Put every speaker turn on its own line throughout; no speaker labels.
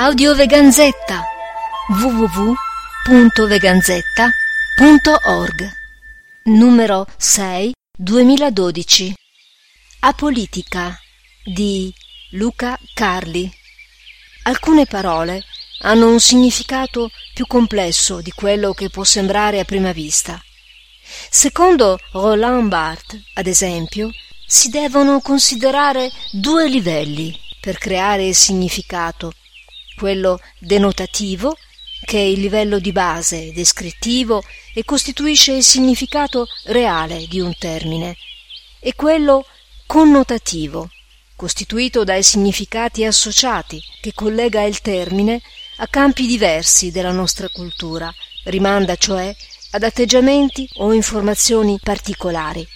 Audioveganzetta. www.veganzetta.org Numero 6 2012 Apolitica di Luca Carli. Alcune parole hanno un significato più complesso di quello che può sembrare a prima vista. Secondo Roland Barthes, ad esempio, si devono considerare due livelli per creare il significato, quello denotativo, che è il livello di base descrittivo e costituisce il significato reale di un termine, e quello connotativo, costituito dai significati associati che collega il termine a campi diversi della nostra cultura, rimanda cioè ad atteggiamenti o informazioni particolari.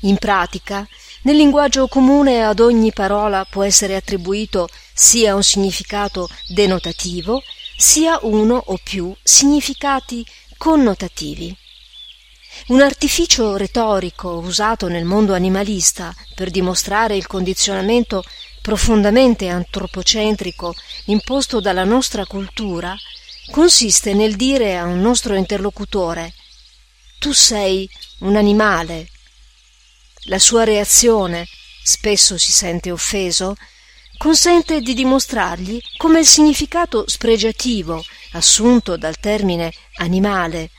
In pratica, nel linguaggio comune ad ogni parola può essere attribuito sia un significato denotativo, sia uno o più significati connotativi. Un artificio retorico usato nel mondo animalista per dimostrare il condizionamento profondamente antropocentrico imposto dalla nostra cultura consiste nel dire a un nostro interlocutore tu sei un animale. La sua reazione, spesso si sente offeso, consente di dimostrargli come il significato spregiativo assunto dal termine animale,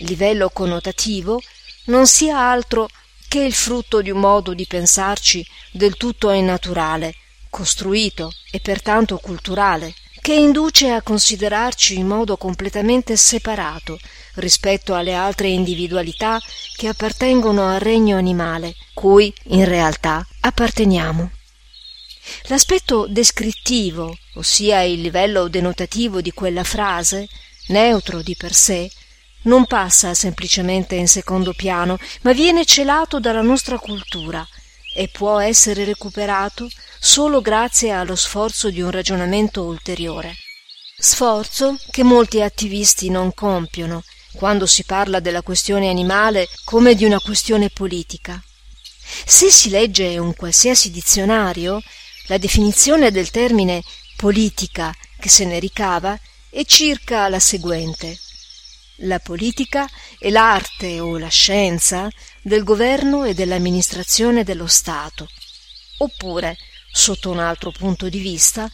livello connotativo, non sia altro che il frutto di un modo di pensarci del tutto innaturale, costruito e pertanto culturale, che induce a considerarci in modo completamente separato rispetto alle altre individualità che appartengono al regno animale, cui in realtà apparteniamo. L'aspetto descrittivo, ossia il livello denotativo di quella frase, neutro di per sé, non passa semplicemente in secondo piano, ma viene celato dalla nostra cultura e può essere recuperato solo grazie allo sforzo di un ragionamento ulteriore. Sforzo che molti attivisti non compiono quando si parla della questione animale come di una questione politica. Se si legge un qualsiasi dizionario, la definizione del termine politica che se ne ricava è circa la seguente. La politica è l'arte o la scienza del governo e dell'amministrazione dello Stato, oppure, sotto un altro punto di vista,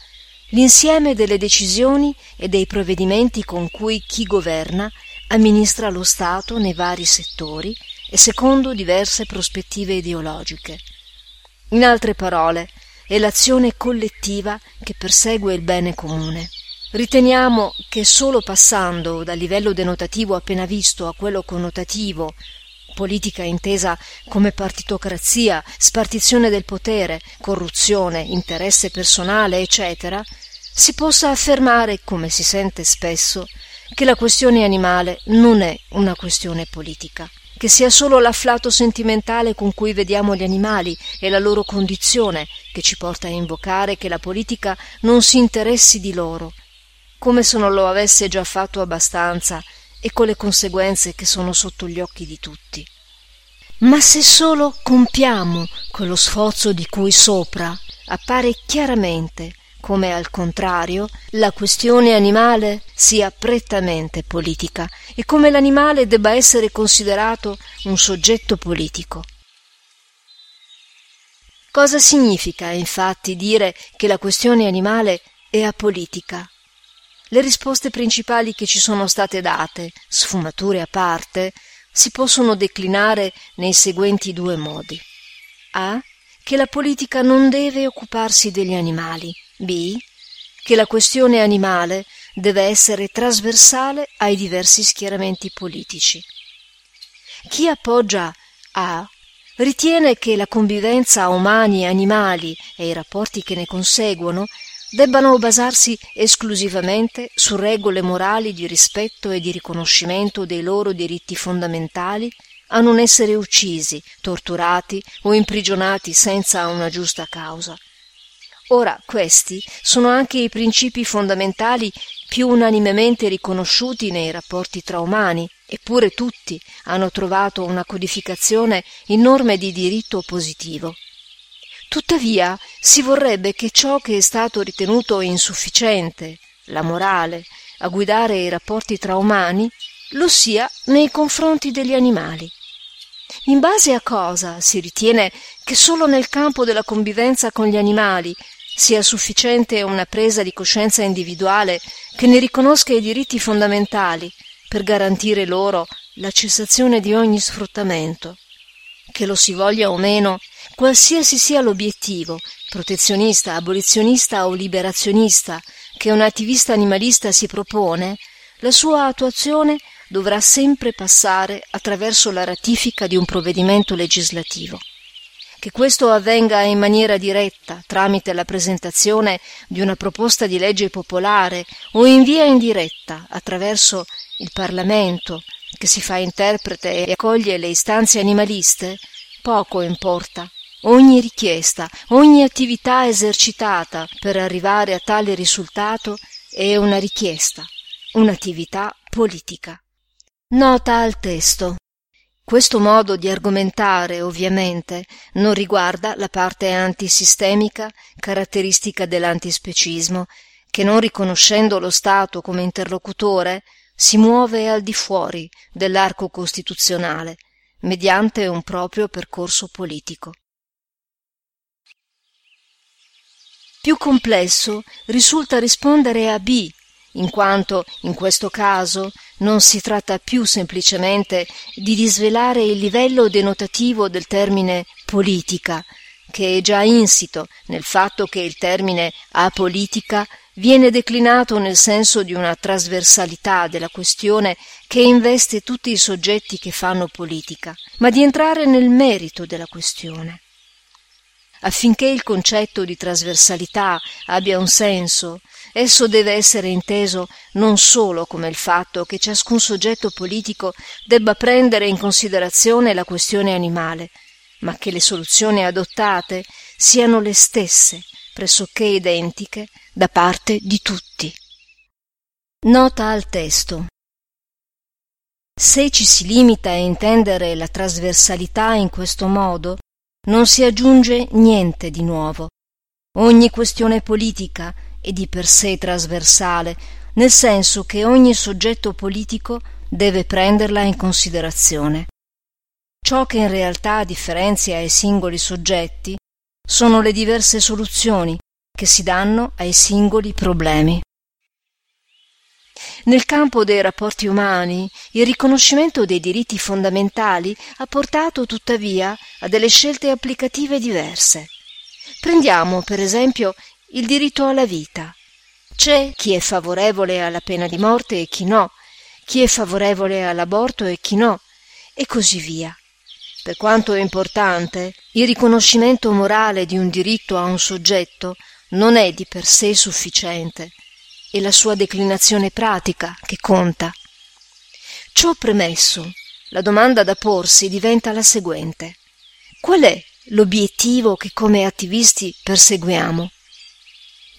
l'insieme delle decisioni e dei provvedimenti con cui chi governa amministra lo Stato nei vari settori e secondo diverse prospettive ideologiche. In altre parole, è l'azione collettiva che persegue il bene comune. Riteniamo che solo passando dal livello denotativo appena visto a quello connotativo, politica intesa come partitocrazia, spartizione del potere, corruzione, interesse personale, eccetera, si possa affermare, come si sente spesso, che la questione animale non è una questione politica, che sia solo l'afflato sentimentale con cui vediamo gli animali e la loro condizione che ci porta a invocare che la politica non si interessi di loro, come se non lo avesse già fatto abbastanza e con le conseguenze che sono sotto gli occhi di tutti. Ma se solo compiamo quello sforzo di cui sopra, appare chiaramente come al contrario la questione animale sia prettamente politica e come l'animale debba essere considerato un soggetto politico. Cosa significa infatti dire che la questione animale è apolitica? Le risposte principali che ci sono state date, sfumature a parte, si possono declinare nei seguenti due modi. A. Che la politica non deve occuparsi degli animali. B. Che la questione animale deve essere trasversale ai diversi schieramenti politici. Chi appoggia A ritiene che la convivenza umani e animali e i rapporti che ne conseguono debbano basarsi esclusivamente su regole morali di rispetto e di riconoscimento dei loro diritti fondamentali a non essere uccisi, torturati o imprigionati senza una giusta causa. Ora questi sono anche i principi fondamentali più unanimemente riconosciuti nei rapporti tra umani, eppure tutti hanno trovato una codificazione in norme di diritto positivo. Tuttavia si vorrebbe che ciò che è stato ritenuto insufficiente la morale, a guidare i rapporti tra umani, lo sia nei confronti degli animali. In base a cosa si ritiene che solo nel campo della convivenza con gli animali sia sufficiente una presa di coscienza individuale che ne riconosca i diritti fondamentali per garantire loro la cessazione di ogni sfruttamento. Che lo si voglia o meno, qualsiasi sia l'obiettivo, protezionista, abolizionista o liberazionista, che un attivista animalista si propone, la sua attuazione dovrà sempre passare attraverso la ratifica di un provvedimento legislativo. Che questo avvenga in maniera diretta, tramite la presentazione di una proposta di legge popolare o in via indiretta, attraverso il Parlamento, che si fa interprete e accoglie le istanze animaliste, poco importa. Ogni richiesta, ogni attività esercitata per arrivare a tale risultato è una richiesta, un'attività politica. Nota al testo. Questo modo di argomentare, ovviamente, non riguarda la parte antisistemica caratteristica dell'antispecismo, che non riconoscendo lo Stato come interlocutore si muove al di fuori dell'arco costituzionale, mediante un proprio percorso politico. Più complesso risulta rispondere a B in quanto in questo caso non si tratta più semplicemente di disvelare il livello denotativo del termine politica, che è già insito nel fatto che il termine apolitica viene declinato nel senso di una trasversalità della questione che investe tutti i soggetti che fanno politica, ma di entrare nel merito della questione. Affinché il concetto di trasversalità abbia un senso, esso deve essere inteso non solo come il fatto che ciascun soggetto politico debba prendere in considerazione la questione animale, ma che le soluzioni adottate siano le stesse, pressoché identiche, da parte di tutti. Nota al testo. Se ci si limita a intendere la trasversalità in questo modo, non si aggiunge niente di nuovo. Ogni questione politica è di per sé trasversale, nel senso che ogni soggetto politico deve prenderla in considerazione. Ciò che in realtà differenzia i singoli soggetti sono le diverse soluzioni che si danno ai singoli problemi. Nel campo dei rapporti umani, il riconoscimento dei diritti fondamentali ha portato tuttavia a delle scelte applicative diverse. Prendiamo, per esempio, il diritto alla vita. C'è chi è favorevole alla pena di morte e chi no, chi è favorevole all'aborto e chi no, e così via. Per quanto è importante, il riconoscimento morale di un diritto a un soggetto non è di per sé sufficiente è la sua declinazione pratica che conta. Ciò premesso, la domanda da porsi diventa la seguente. Qual è l'obiettivo che come attivisti perseguiamo?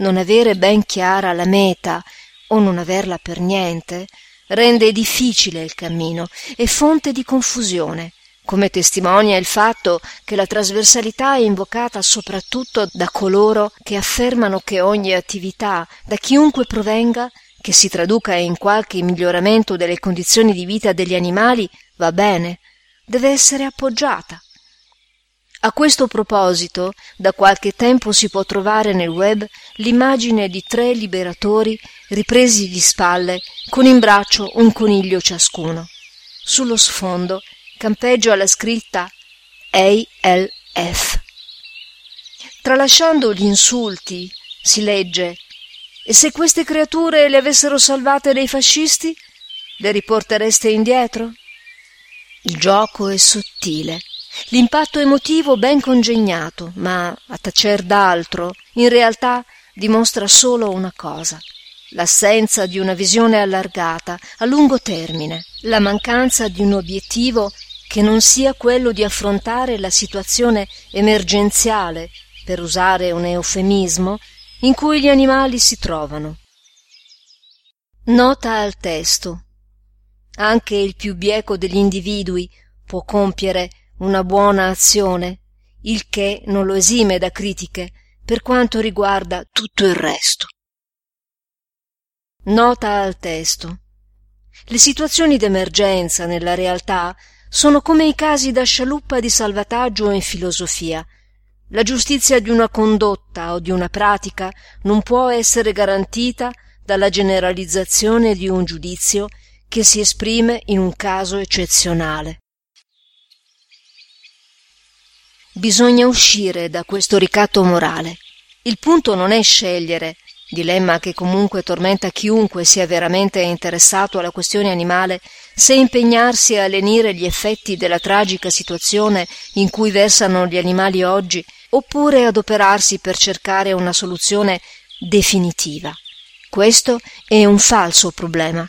Non avere ben chiara la meta o non averla per niente rende difficile il cammino e fonte di confusione come testimonia il fatto che la trasversalità è invocata soprattutto da coloro che affermano che ogni attività, da chiunque provenga, che si traduca in qualche miglioramento delle condizioni di vita degli animali, va bene, deve essere appoggiata. A questo proposito, da qualche tempo si può trovare nel web l'immagine di tre liberatori ripresi di spalle con in braccio un coniglio ciascuno. Sullo sfondo campeggia la scritta ALF. Tralasciando gli insulti, si legge E se queste creature le avessero salvate dai fascisti, le riportereste indietro? Il gioco è sottile, l'impatto emotivo ben congegnato, ma a tacer d'altro, in realtà dimostra solo una cosa l'assenza di una visione allargata a lungo termine, la mancanza di un obiettivo che non sia quello di affrontare la situazione emergenziale, per usare un eufemismo, in cui gli animali si trovano. Nota al testo. Anche il più bieco degli individui può compiere una buona azione, il che non lo esime da critiche per quanto riguarda tutto il resto. Nota al testo. Le situazioni d'emergenza nella realtà sono come i casi da scialuppa di salvataggio in filosofia. La giustizia di una condotta o di una pratica non può essere garantita dalla generalizzazione di un giudizio che si esprime in un caso eccezionale. Bisogna uscire da questo ricatto morale. Il punto non è scegliere, dilemma che comunque tormenta chiunque sia veramente interessato alla questione animale, se impegnarsi a lenire gli effetti della tragica situazione in cui versano gli animali oggi, oppure adoperarsi per cercare una soluzione definitiva. Questo è un falso problema.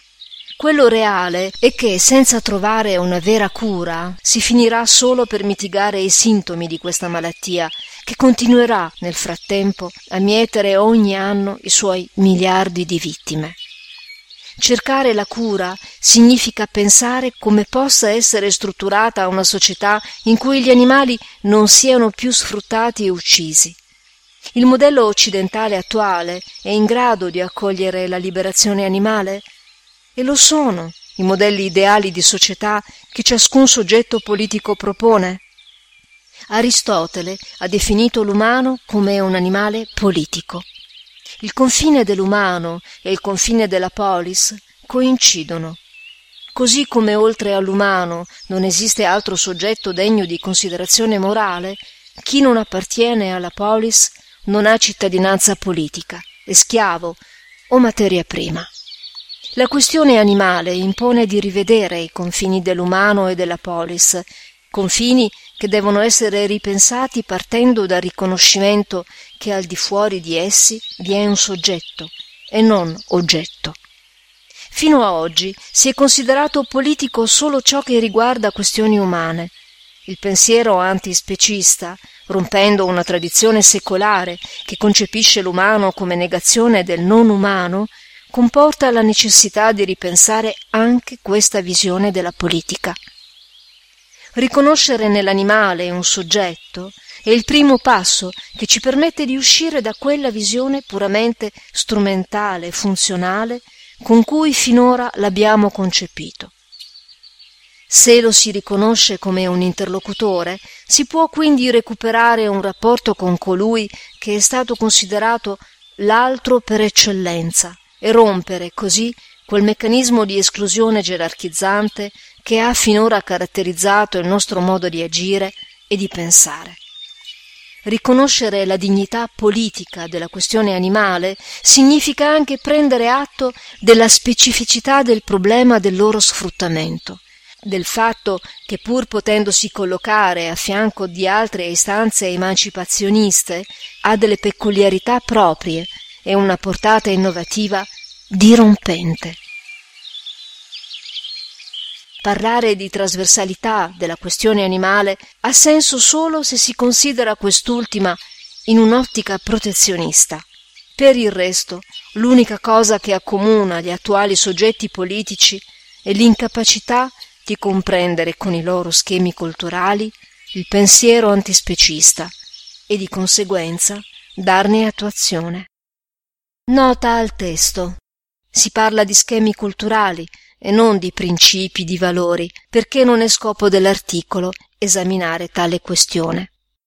Quello reale è che senza trovare una vera cura si finirà solo per mitigare i sintomi di questa malattia che continuerà nel frattempo a mietere ogni anno i suoi miliardi di vittime. Cercare la cura significa pensare come possa essere strutturata una società in cui gli animali non siano più sfruttati e uccisi. Il modello occidentale attuale è in grado di accogliere la liberazione animale? E lo sono i modelli ideali di società che ciascun soggetto politico propone. Aristotele ha definito l'umano come un animale politico. Il confine dell'umano e il confine della polis coincidono. Così come oltre all'umano non esiste altro soggetto degno di considerazione morale, chi non appartiene alla polis non ha cittadinanza politica, è schiavo o materia prima. La questione animale impone di rivedere i confini dell'umano e della polis, confini che devono essere ripensati partendo dal riconoscimento che al di fuori di essi vi è un soggetto e non oggetto. Fino a oggi si è considerato politico solo ciò che riguarda questioni umane. Il pensiero antispecista, rompendo una tradizione secolare che concepisce l'umano come negazione del non umano, comporta la necessità di ripensare anche questa visione della politica. Riconoscere nell'animale un soggetto è il primo passo che ci permette di uscire da quella visione puramente strumentale e funzionale con cui finora l'abbiamo concepito. Se lo si riconosce come un interlocutore, si può quindi recuperare un rapporto con colui che è stato considerato l'altro per eccellenza, e rompere così quel meccanismo di esclusione gerarchizzante che ha finora caratterizzato il nostro modo di agire e di pensare. Riconoscere la dignità politica della questione animale significa anche prendere atto della specificità del problema del loro sfruttamento, del fatto che pur potendosi collocare a fianco di altre istanze emancipazioniste, ha delle peculiarità proprie e una portata innovativa dirompente. Parlare di trasversalità della questione animale ha senso solo se si considera quest'ultima in un'ottica protezionista. Per il resto, l'unica cosa che accomuna gli attuali soggetti politici è l'incapacità di comprendere con i loro schemi culturali il pensiero antispecista e di conseguenza darne attuazione. Nota al testo. Si parla di schemi culturali e non di principi, di valori, perché non è scopo dell'articolo esaminare tale questione.